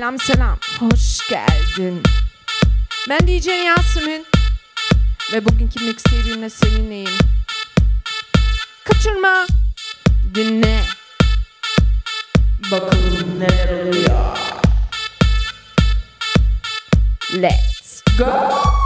Selam selam, hoş geldin. Ben DJ Yasemin ve bugünkü mixtape'imle seninleyim. Kaçırma, dinle. Bakalım neler oluyor. Let's go.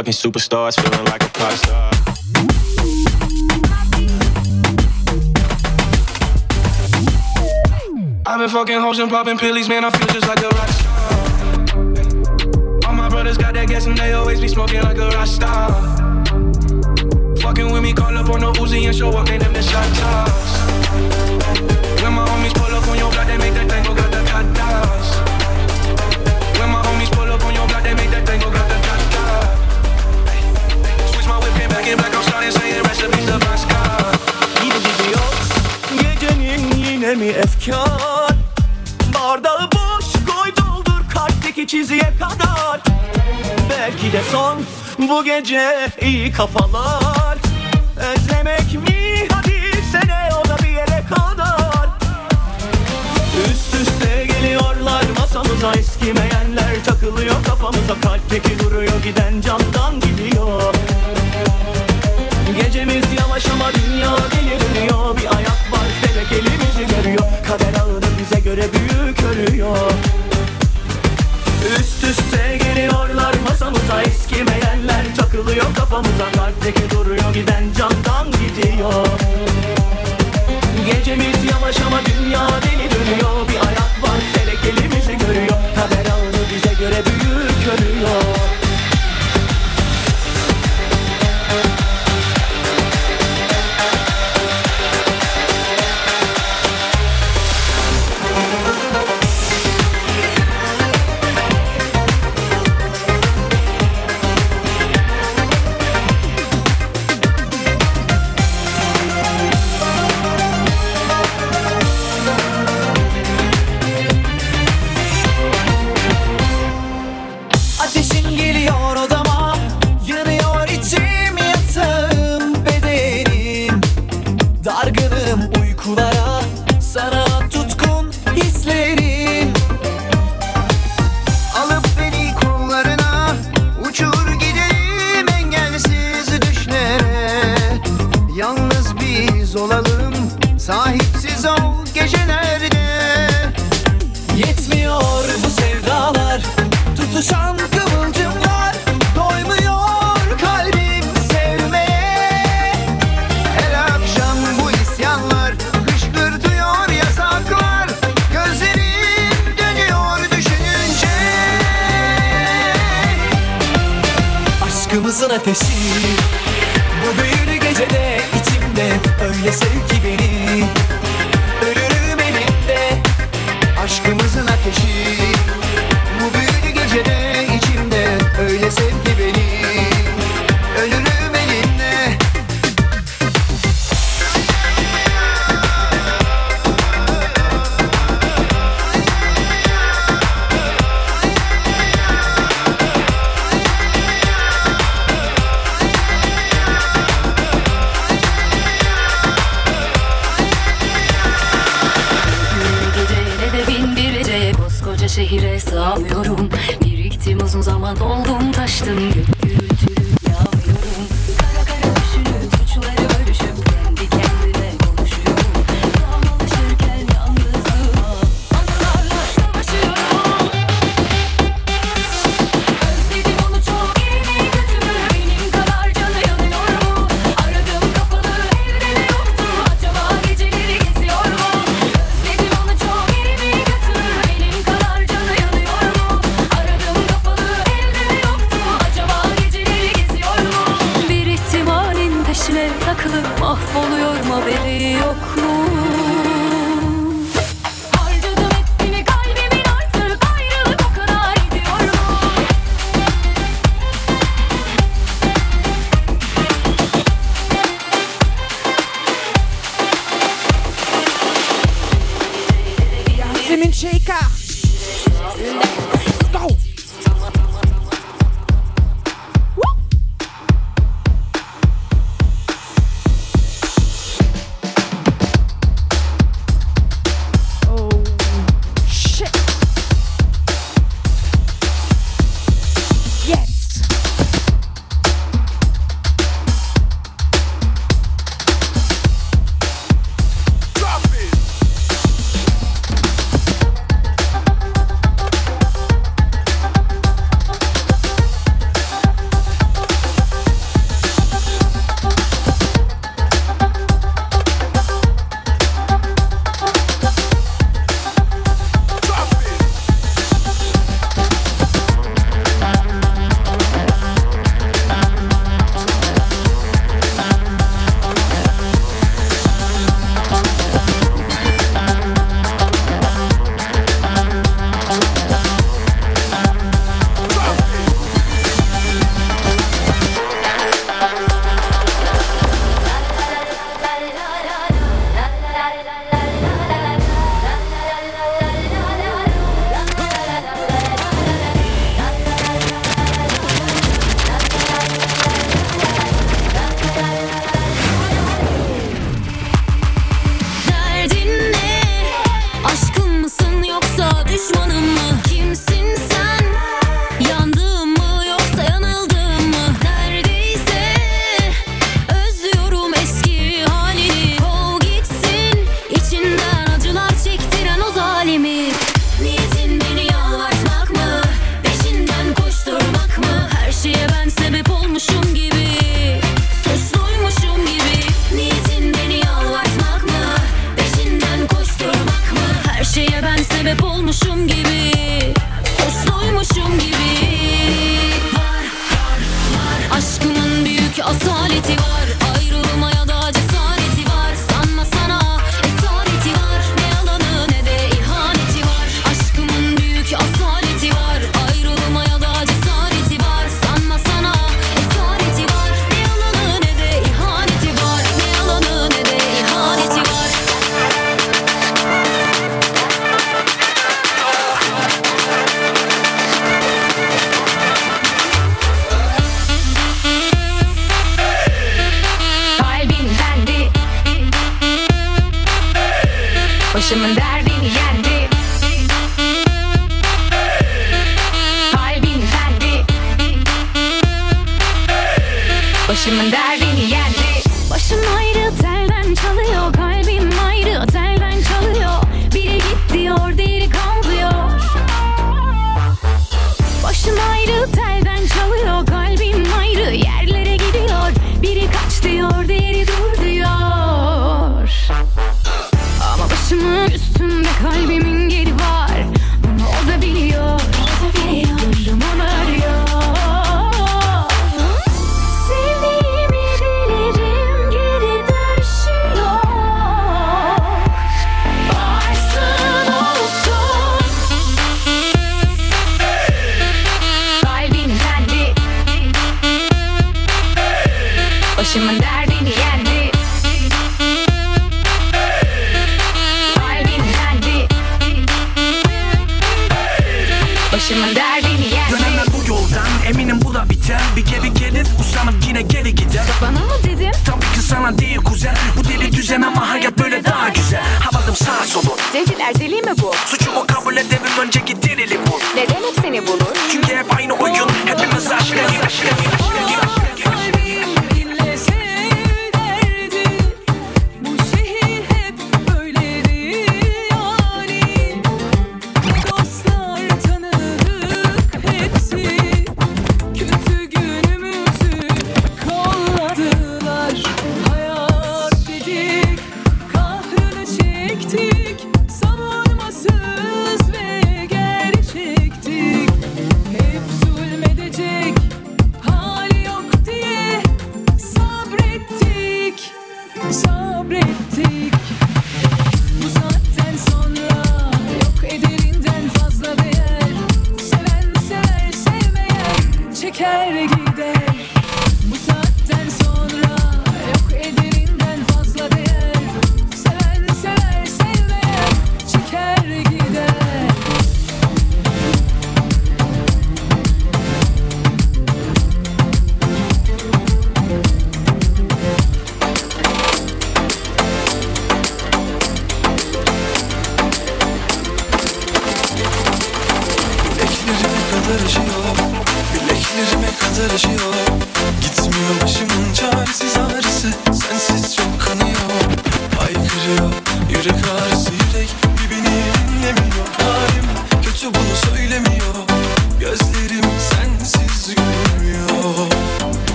Fucking superstars, feeling like a pop star. I've been fucking hoes and popping pillies, man. I feel just like a rock star. All my brothers got that gas and they always be smoking like a rock star. Fucking with me, call up on the Uzi and show up, man. Them the shot toss. When my homies pull up on your efkar. Bardağı boş koy doldur kalpteki çiziye kadar. Belki de son bu gece iyi kafalar. Özlemek mi? Hadi sene o da bir yere kadar. Üst üste geliyorlar masamıza eskimeyenler takılıyor kafamıza. Kalpteki duruyor giden candan gidiyor. Gecemiz yavaş ama dünya deli Bir ayak büyük örüyor Üst üste geliyorlar masamıza eskimeyenler Takılıyor kafamıza. Kalpteki duruyor giden candan gidiyor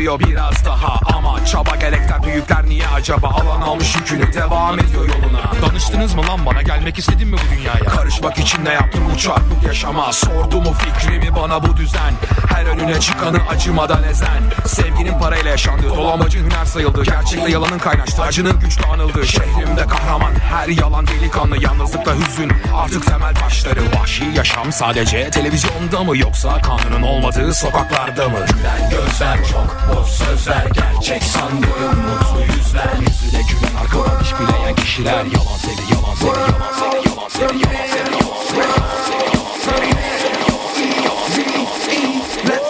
bezdiriyor biraz daha. Ama çaba gerekler büyükler niye acaba? Alan almış yükünü devam ediyor yoluna. Danıştınız mı lan bana? Gelmek istedin mi bu dünyaya? Karışmak için ne yaptım? Bu çarpık yaşama? Sordu mu fikrimi? Bana bu düzen önüne çıkanı acımadan ezen Sevginin parayla yaşandı Dolamacı hüner sayıldı Gerçekle yalanın kaynaştı Acının güçlü anıldı Şehrimde kahraman her yalan delikanlı Yalnızlıkta hüzün artık temel taşları Vahşi yaşam sadece televizyonda mı Yoksa kanunun olmadığı sokaklarda mı Gülen gözler çok boş sözler Gerçek sandığım mutlu yüzler Yüzüne gülen arkadan iş bileyen kişiler Yalan sevdi yalan sevdi yalan sevdi yalan sevdi yalan sevdi yalan sevdi yalan sevdi Let's let's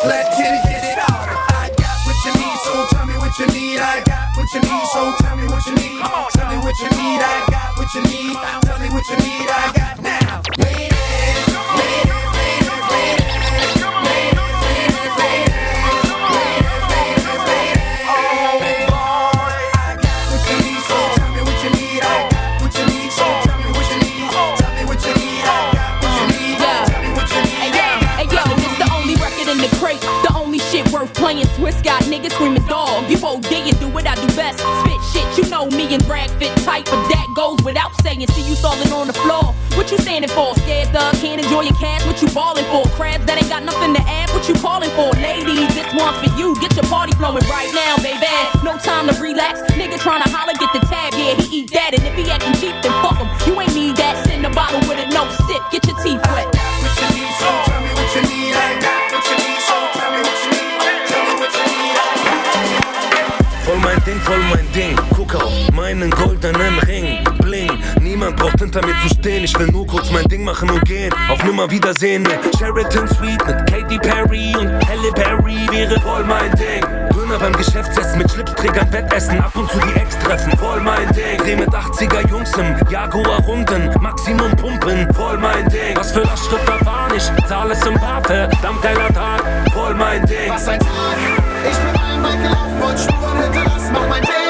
it, get it out. I got what you need, so tell me what you need. I got what you need, so tell me what you need. Tell me what you need. I got what you need. Tell me what you need. I got What you standing for? Scared thug can't enjoy your cash. What you balling for? Crabs that ain't got nothing to add. What you calling for? Ladies, this one's for you. Get your party flowing right now, baby. No time to relax. Nigga trying to holler, get the tab. Yeah, he eat that. And if he acting cheap, then fuck him. You ain't need that. Send a bottle with a no sip. Get your teeth wet. what you need, so tell me what you need. I got what you need, so tell me what you need. Tell me what you need. Voll mein Ding, voll mein Ding. Guck auf meinen goldenen Ring. Niemand braucht hinter mir zu stehen. Ich will nur kurz mein Ding machen und gehen. Auf Nimmer Wiedersehen mit Sheraton Suite, mit Katy Perry und Halle Berry wäre voll mein Ding. Döner beim Geschäftsessen mit Schlipsträgern, Wettessen, ab und zu die Ex treffen, voll mein Ding. Dreh mit 80er Jungs im Jaguar runden, Maximum pumpen, voll mein Ding. Was für das Schritt war nicht, zahl es im Bar, verdammt geiler Tag, voll mein Ding. Was ein Tag. Ich bin allen weggelaufen, wollte Spuren hinterlassen, mach mein Ding.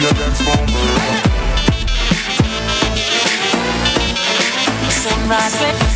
your dance bomber. Sunrise.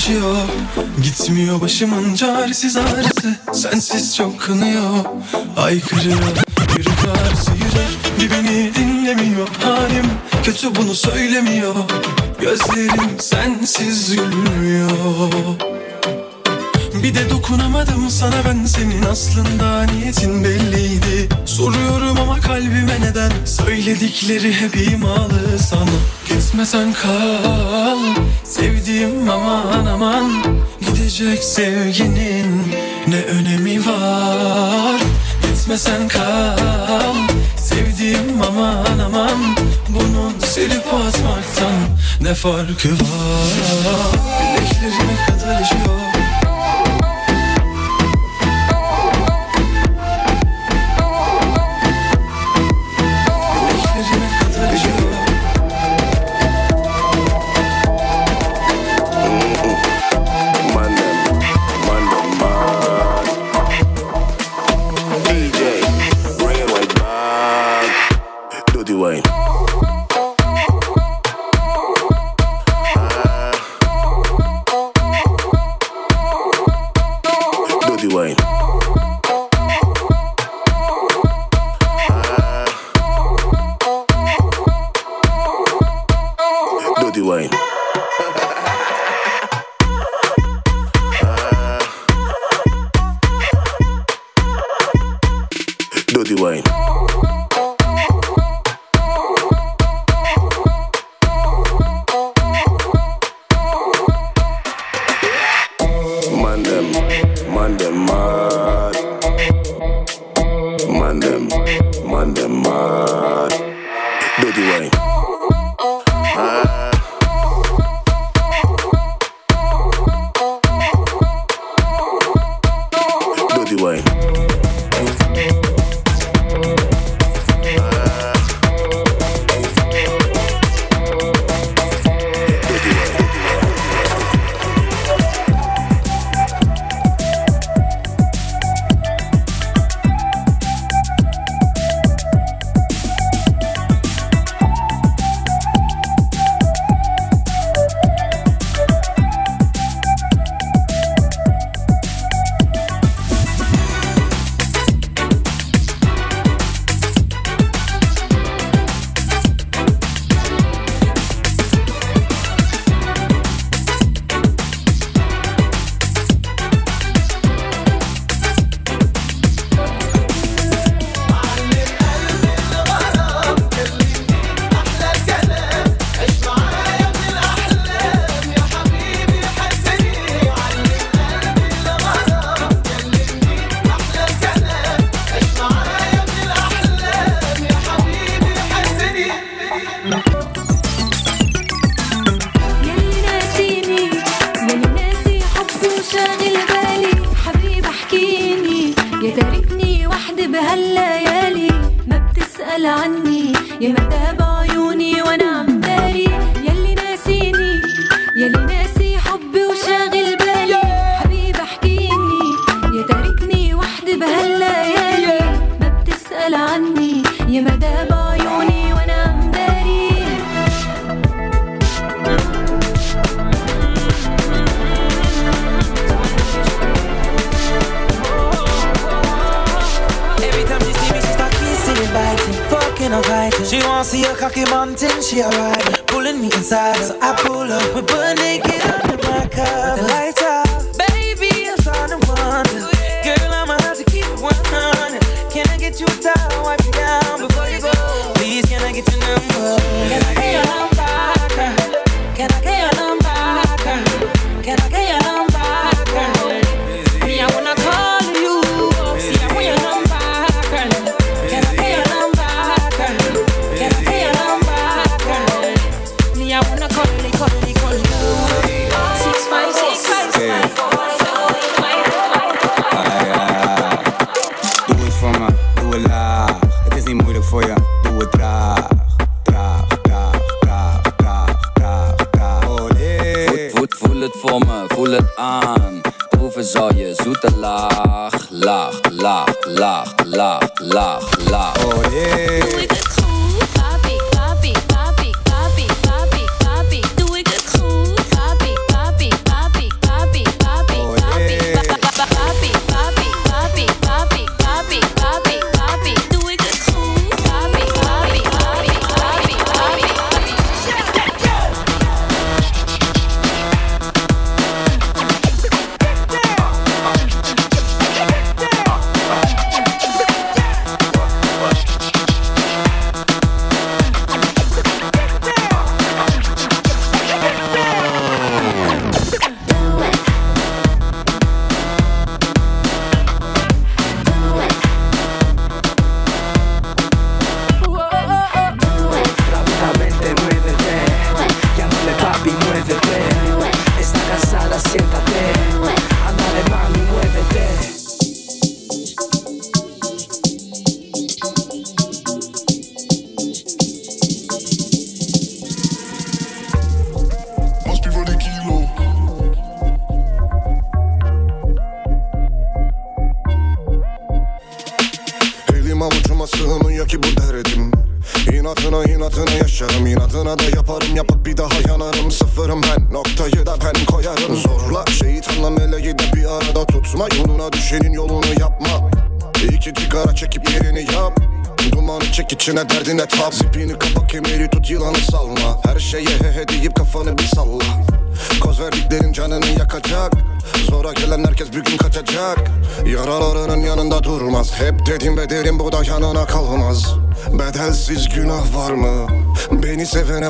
Acıyor Gitmiyor başımın çaresiz ağrısı. Sensiz çok kınıyor Aykırıyor. Yürü karşı yürü. Bir beni dinlemiyor Halim. Kötü bunu söylemiyor. Gözlerim sensiz gülmüyor. Bir de dokunamadım sana ben. Senin aslında niyetin belliydi. Soruyorum ama kalbime neden? Söyledikleri hep imalı. Sana Gitmesen kal sevdiğim aman aman. Gidecek sevginin ne önemi var? Gitmesen kal. Sevdiğim aman aman. Bunun silip atmaktan ne farkı var? Bileklerime kadar acıyor You ain't. يا تاركني وحدي بهالليالي. ما بتسأل عني يا مدى بعيوني وأنا عم fighting. She wanna see a cocky mountain, she alright, pulling me inside. So I pull up, we butt naked under my car. The lights out, baby, I'm starting to wonder. Girl, I'ma have to keep it 100. Can I get you a towel,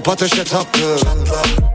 pataşa taptı Çatla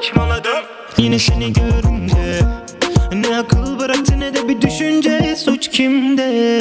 saçmaladım. Yine seni görünce Ne akıl bıraktı ne de bir düşünce Suç kimde?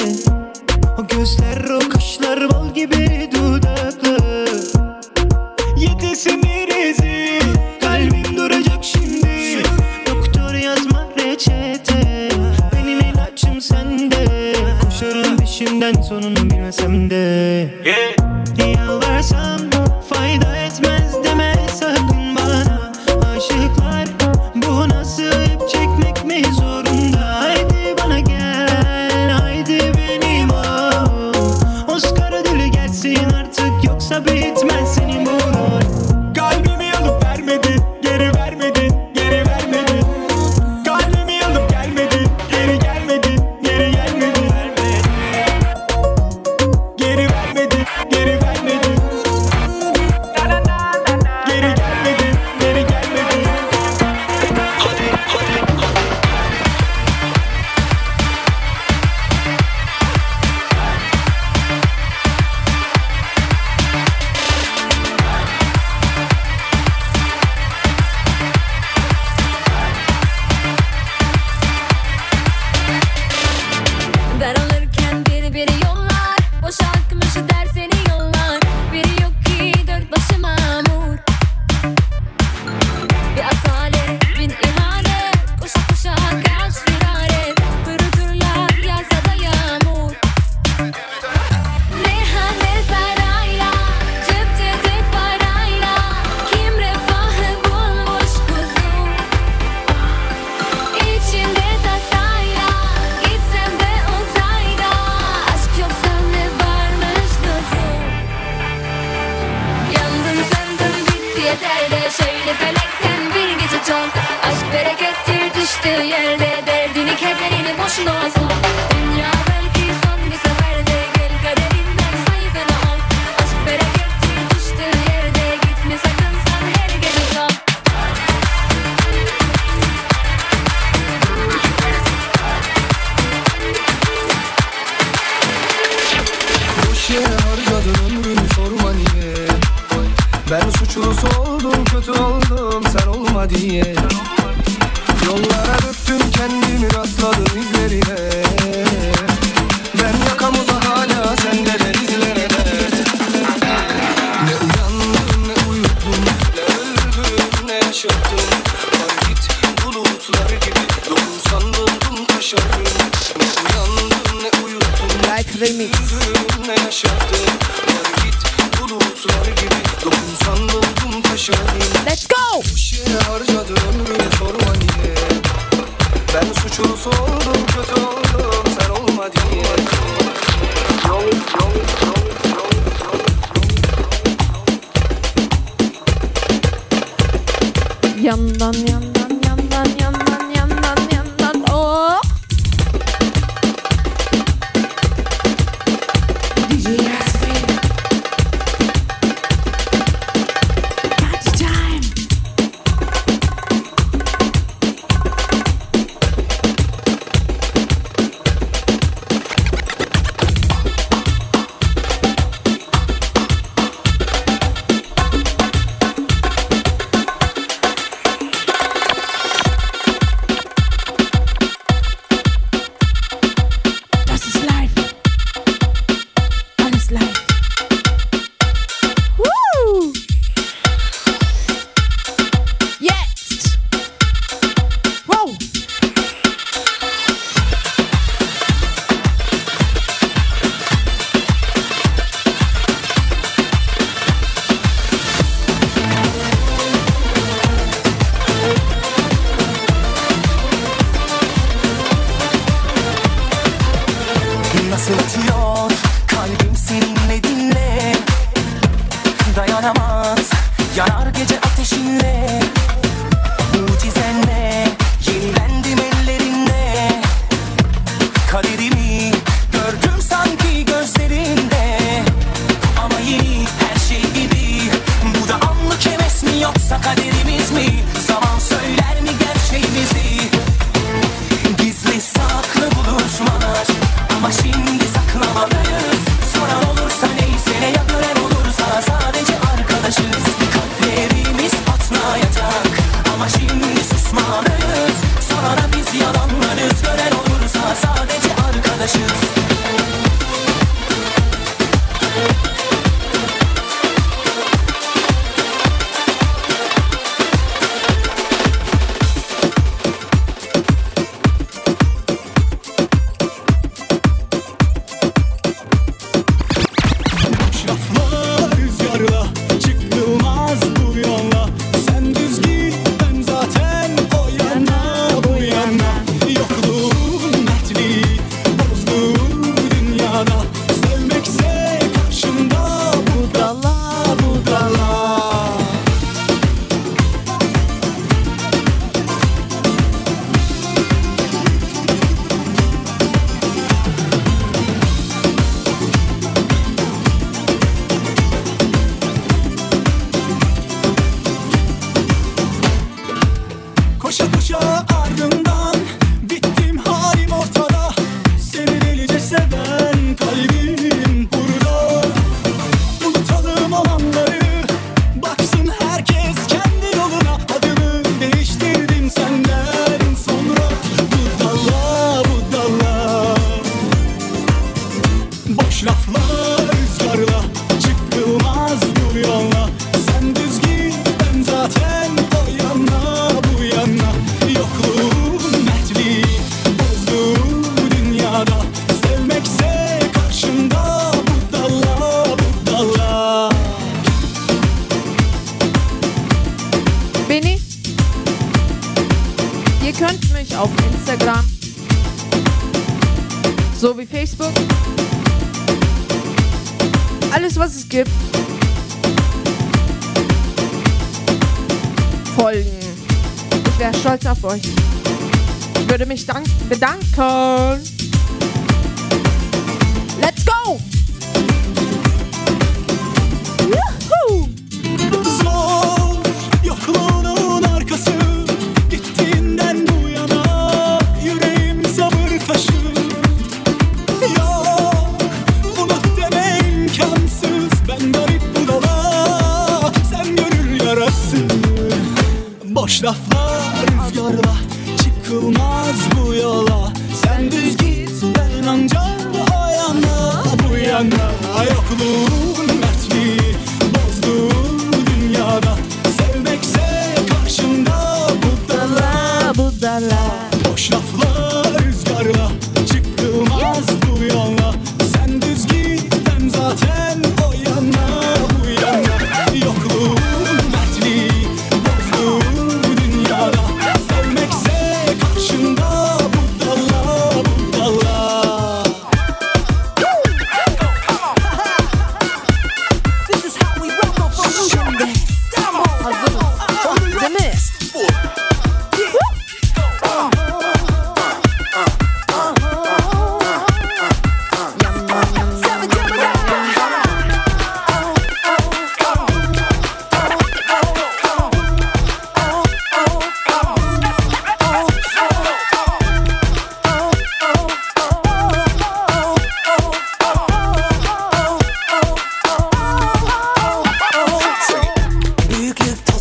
Kalbim seninle dinle. Dayanamaz. Yanar gece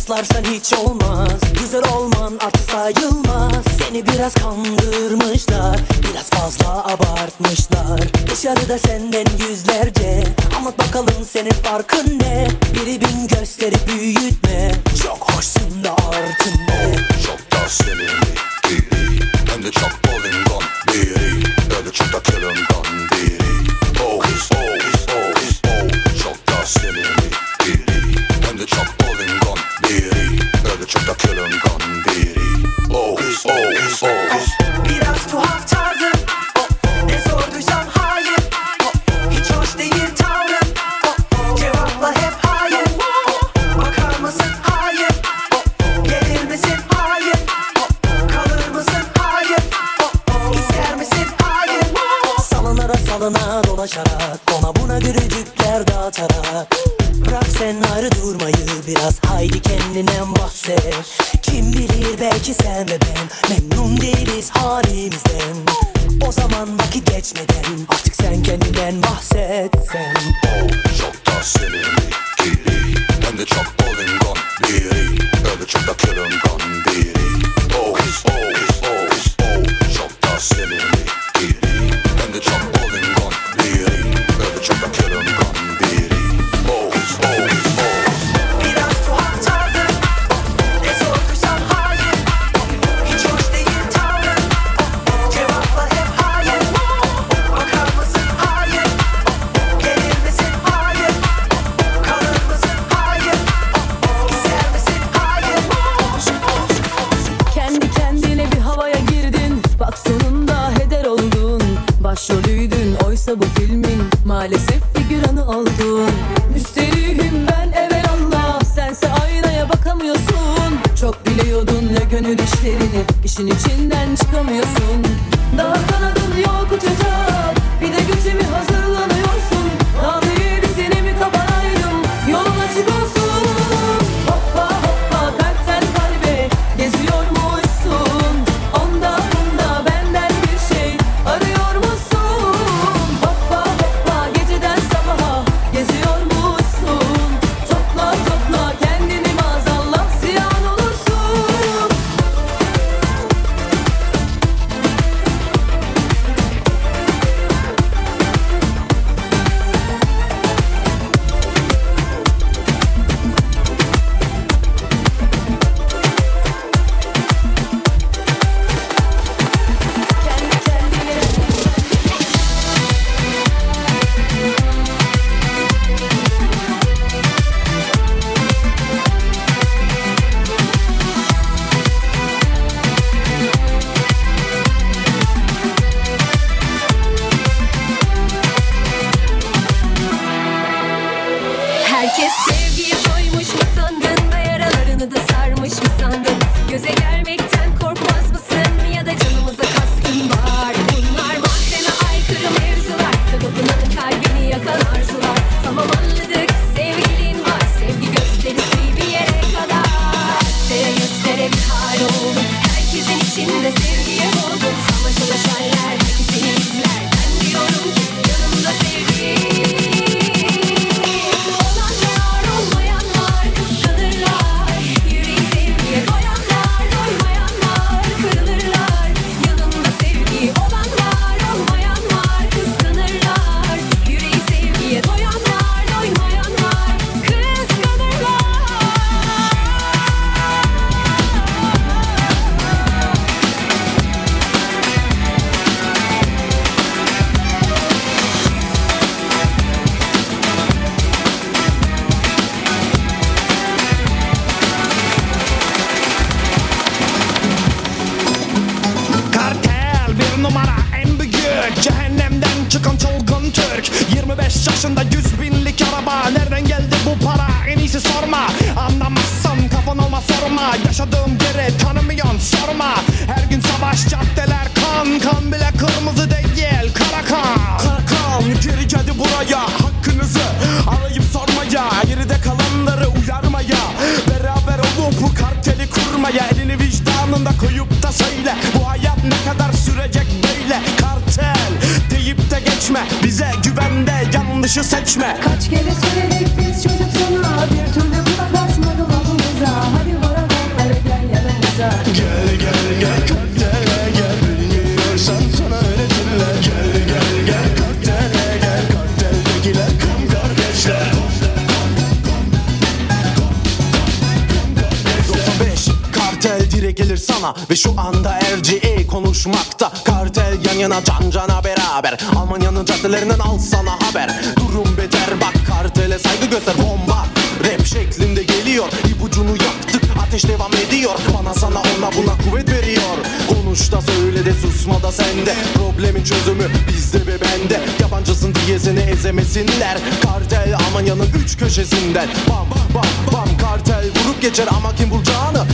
Paslarsan hiç olmaz. Güzel olman artı sayılmaz. Seni biraz kandırmışlar. Biraz fazla abartmışlar. Dışarıda senden yüzlerce. Anlat bakalım senin farkın ne? Biri bin gösteri büyütme. Çok hoşsun da artın ne oh, Çok da sevimli değil Hem de çok bolingon biri. Öyle çok da kılıngan biri. Oh, oh, oh, oh Çok da sevimli da kölön kandéri. Oh, oh, oh, oh. to half time. Çıkan çılgın Türk 25 yaşında 100 binlik araba. Nereden geldi bu para? En iyisi sorma. Anlamazsan kafan olma sorma. Yaşadığım yeri tanımıyorsun sorma. Her gün savaş caddeler kan Kan bile kırmızı değil. Kara kan. Kara kan geri geldi buraya. Hakkınızı arayıp sormaya. Geride kalanları uyarmaya. Beraber olup bu karteli kurmaya. Elini vicdanında koyup da söyle deyip de geçme Bize güvende yanlışı seçme. Kaç kere söyledik biz çocuk sana Bir sana ve şu anda RGE konuşmakta. Kartel yan yana can cana beraber. Almanya'nın caddelerinden al sana haber. Durum beter bak kartele saygı göster. Bomba Rap şeklinde geliyor. İpucunu yaktık ateş devam ediyor. Bana sana ona buna kuvvet veriyor. Konuş da söyle de susma da sende. Problemin çözümü bizde ve bende. Yabancısın diye seni ezemesinler. Kartel Almanya'nın üç köşesinden. Bam bam bam. Kartel vurup geçer ama kim bulacağını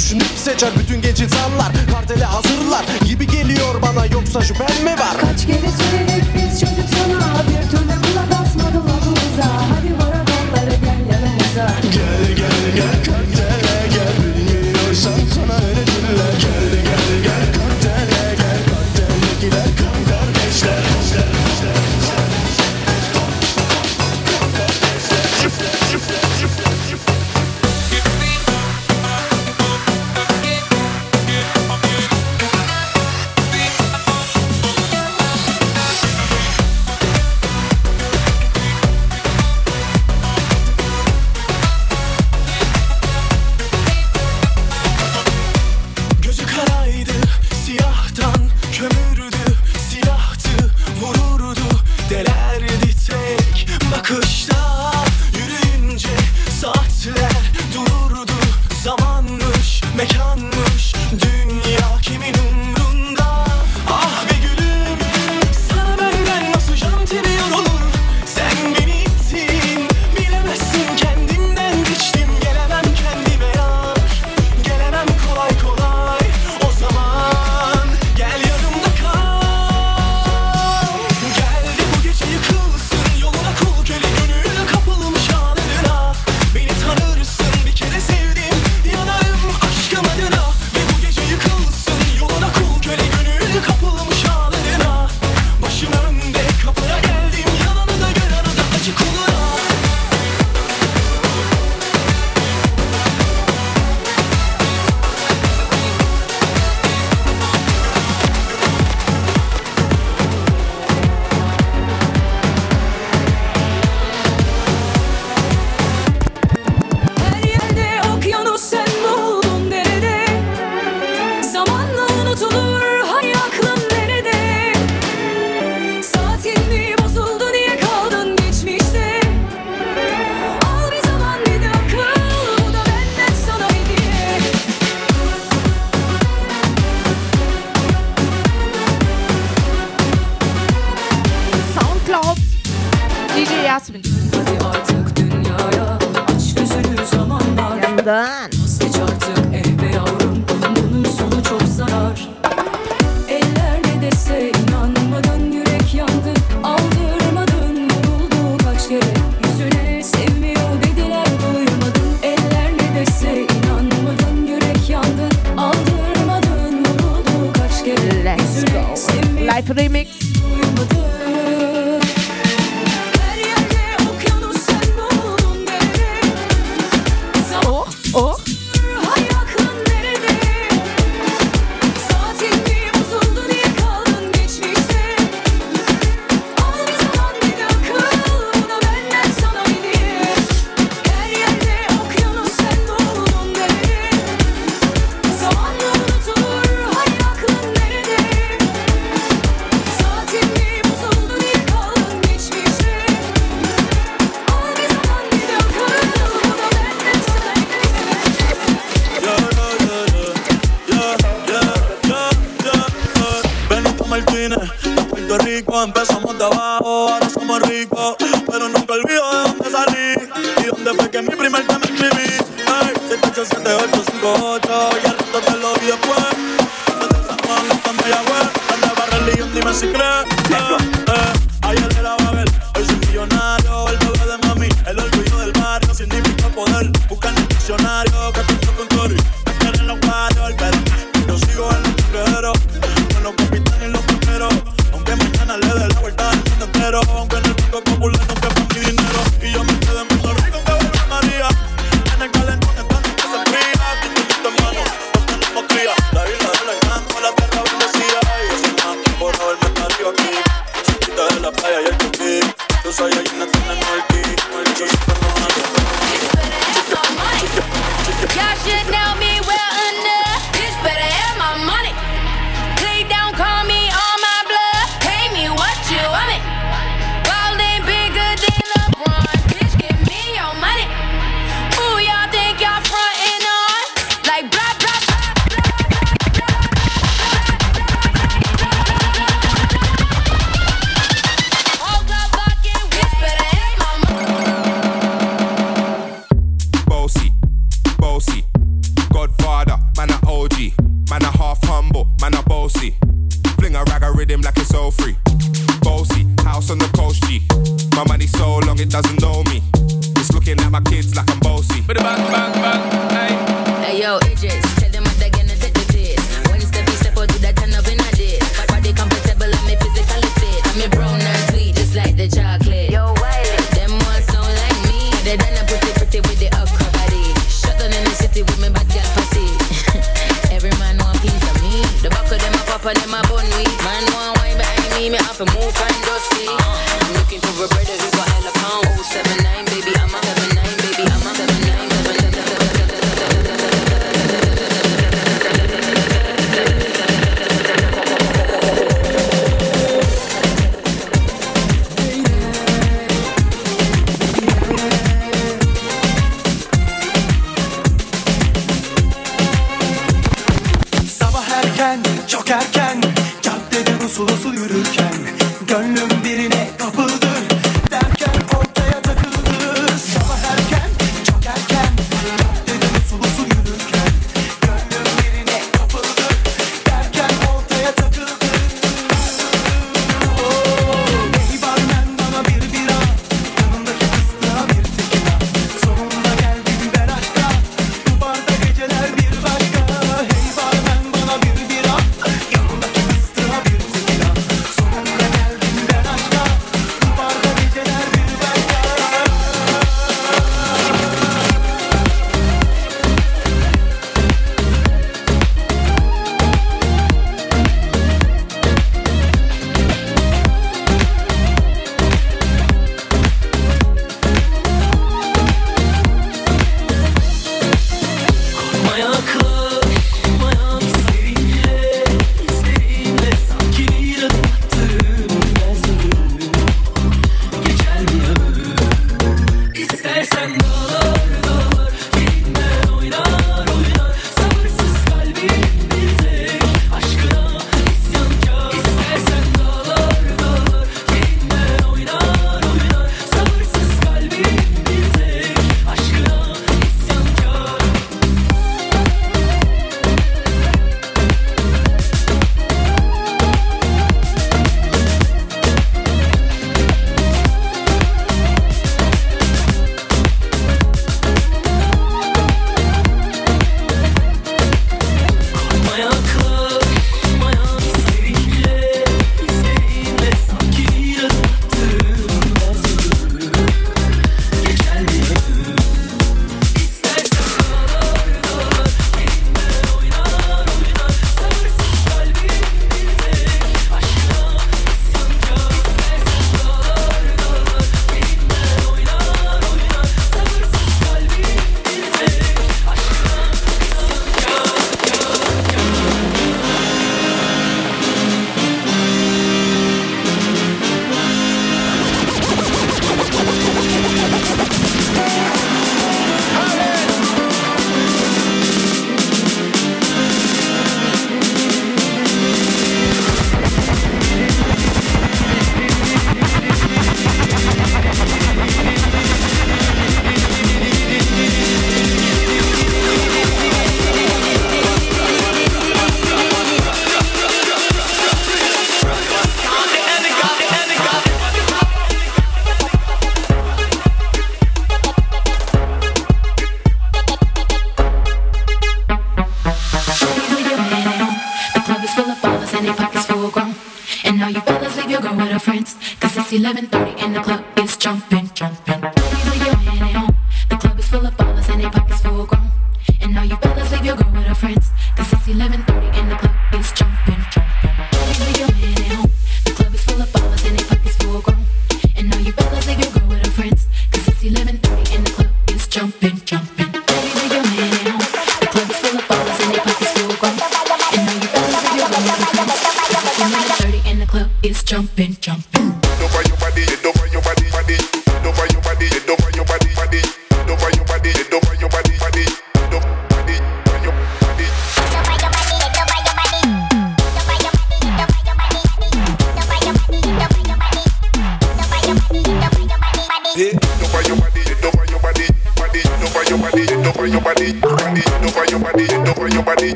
düşünüp seçer bütün genç insanlar Kartele hazırlar gibi geliyor bana. Yoksa şüphen mi var? Kaç kere söyledik biz çocuk sana. Bir türlü kulak asmadı lafımıza Hadi bana onları gel yanımıza. Gel gel gel so free. Bossy, house on the coast, G. My money so long it doesn't know me. It's looking at my kids like I'm bossy. But bang, bang, bang, hey. Hey, yo, Idris.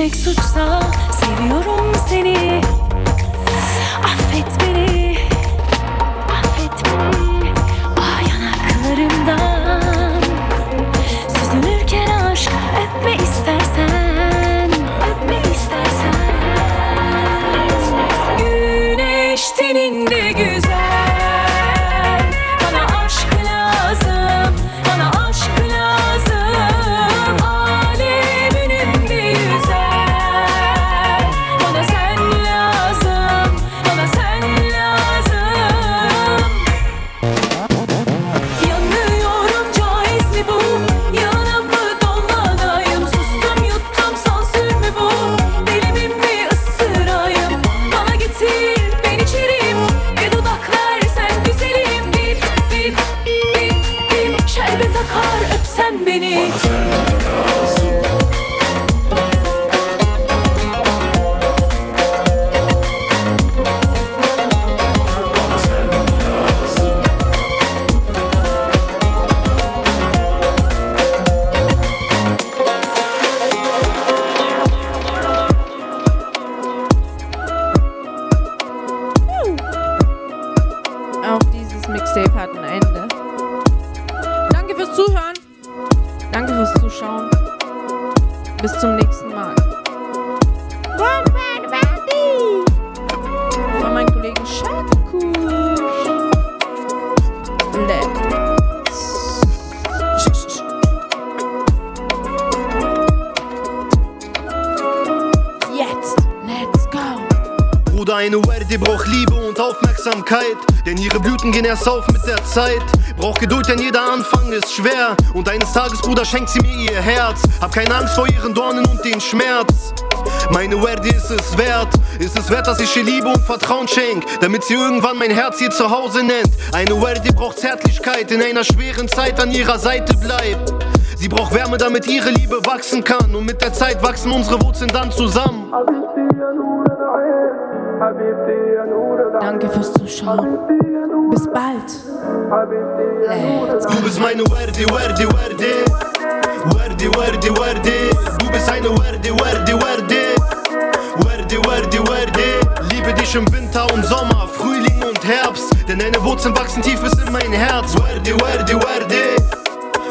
Sevmek suçsa seviyorum seni erst auf mit der Zeit. Braucht Geduld, denn jeder Anfang ist schwer. Und eines Tages, Bruder, schenkt sie mir ihr Herz. Hab keine Angst vor ihren Dornen und den Schmerz. Meine Werde ist es wert, ist es wert, dass ich ihr Liebe und Vertrauen schenk, damit sie irgendwann mein Herz ihr Zuhause nennt. Eine Werde braucht Zärtlichkeit, in einer schweren Zeit an ihrer Seite bleibt. Sie braucht Wärme, damit ihre Liebe wachsen kann. Und mit der Zeit wachsen unsere Wurzeln dann zusammen. Danke fürs Zuschauen. Bis bald. Du bist meine Werde, Werde, Werde. Werde, Werde, Werde. Du bist eine Werde, Werde, Werde. Werde, Werde, Werde. Liebe dich im Winter und Sommer, Frühling und Herbst. Denn deine Wurzeln wachsen tief bis in mein Herz. Werde, Werde, Werde.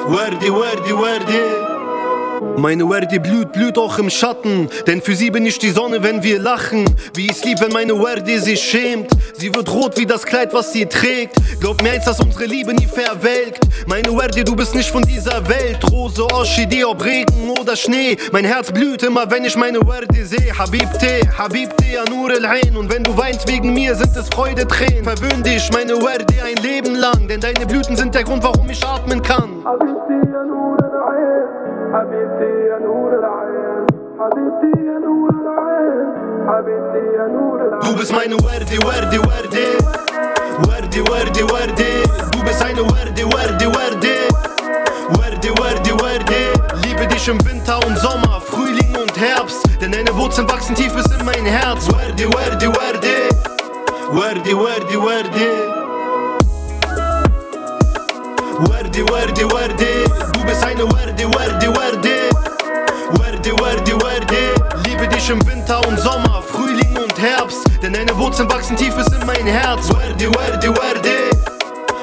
Werde, Werde, Werde. Meine Werde blüht, blüht auch im Schatten. Denn für sie bin ich die Sonne, wenn wir lachen. Wie ich lieb, wenn meine Werde sich schämt. Sie wird rot wie das Kleid, was sie trägt. Glaub mir eins, dass unsere Liebe nie verwelkt. Meine Werde, du bist nicht von dieser Welt. Rose, Orchidee, ob Regen oder Schnee. Mein Herz blüht immer, wenn ich meine Werde sehe. Habibti, Habibti, Anur al-Ain. Und wenn du weinst wegen mir, sind es Freudetränen. Verwöhn dich, meine Werde, ein Leben lang. Denn deine Blüten sind der Grund, warum ich atmen kann. حبيبتي يا نور العين حبيبتي يا نور العين حبيبتي يا نور العين Du bist meine Werde, Werde, Werde. Werde, Werde, Werde. Du bist eine Werde, Werde, Werde. Werde, Werde, Werde. Liebe dich im Winter und Sommer, Frühling und Herbst. Denn deine Wurzeln wachsen tief bis in mein Herz. Werde, Werde, Werde. Werde, Werde, Werde. Werde, Werde, Werde. Du bist eine Werde, Werde, Werde. Werde, Werde, Werde. Liebe dich im Winter und Sommer, Frühling und Herbst. Denn deine Wurzeln wachsen tief bis in mein Herz. Werde, Werde, Werde.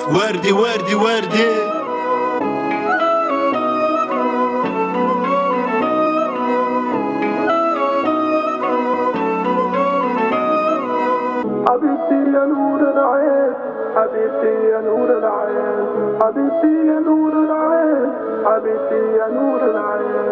Werde, Werde, Werde. حبيبتي يا نور العين حبيبتي يا نور العين حبيبتي يا نور العين حبيبتي يا نور العين.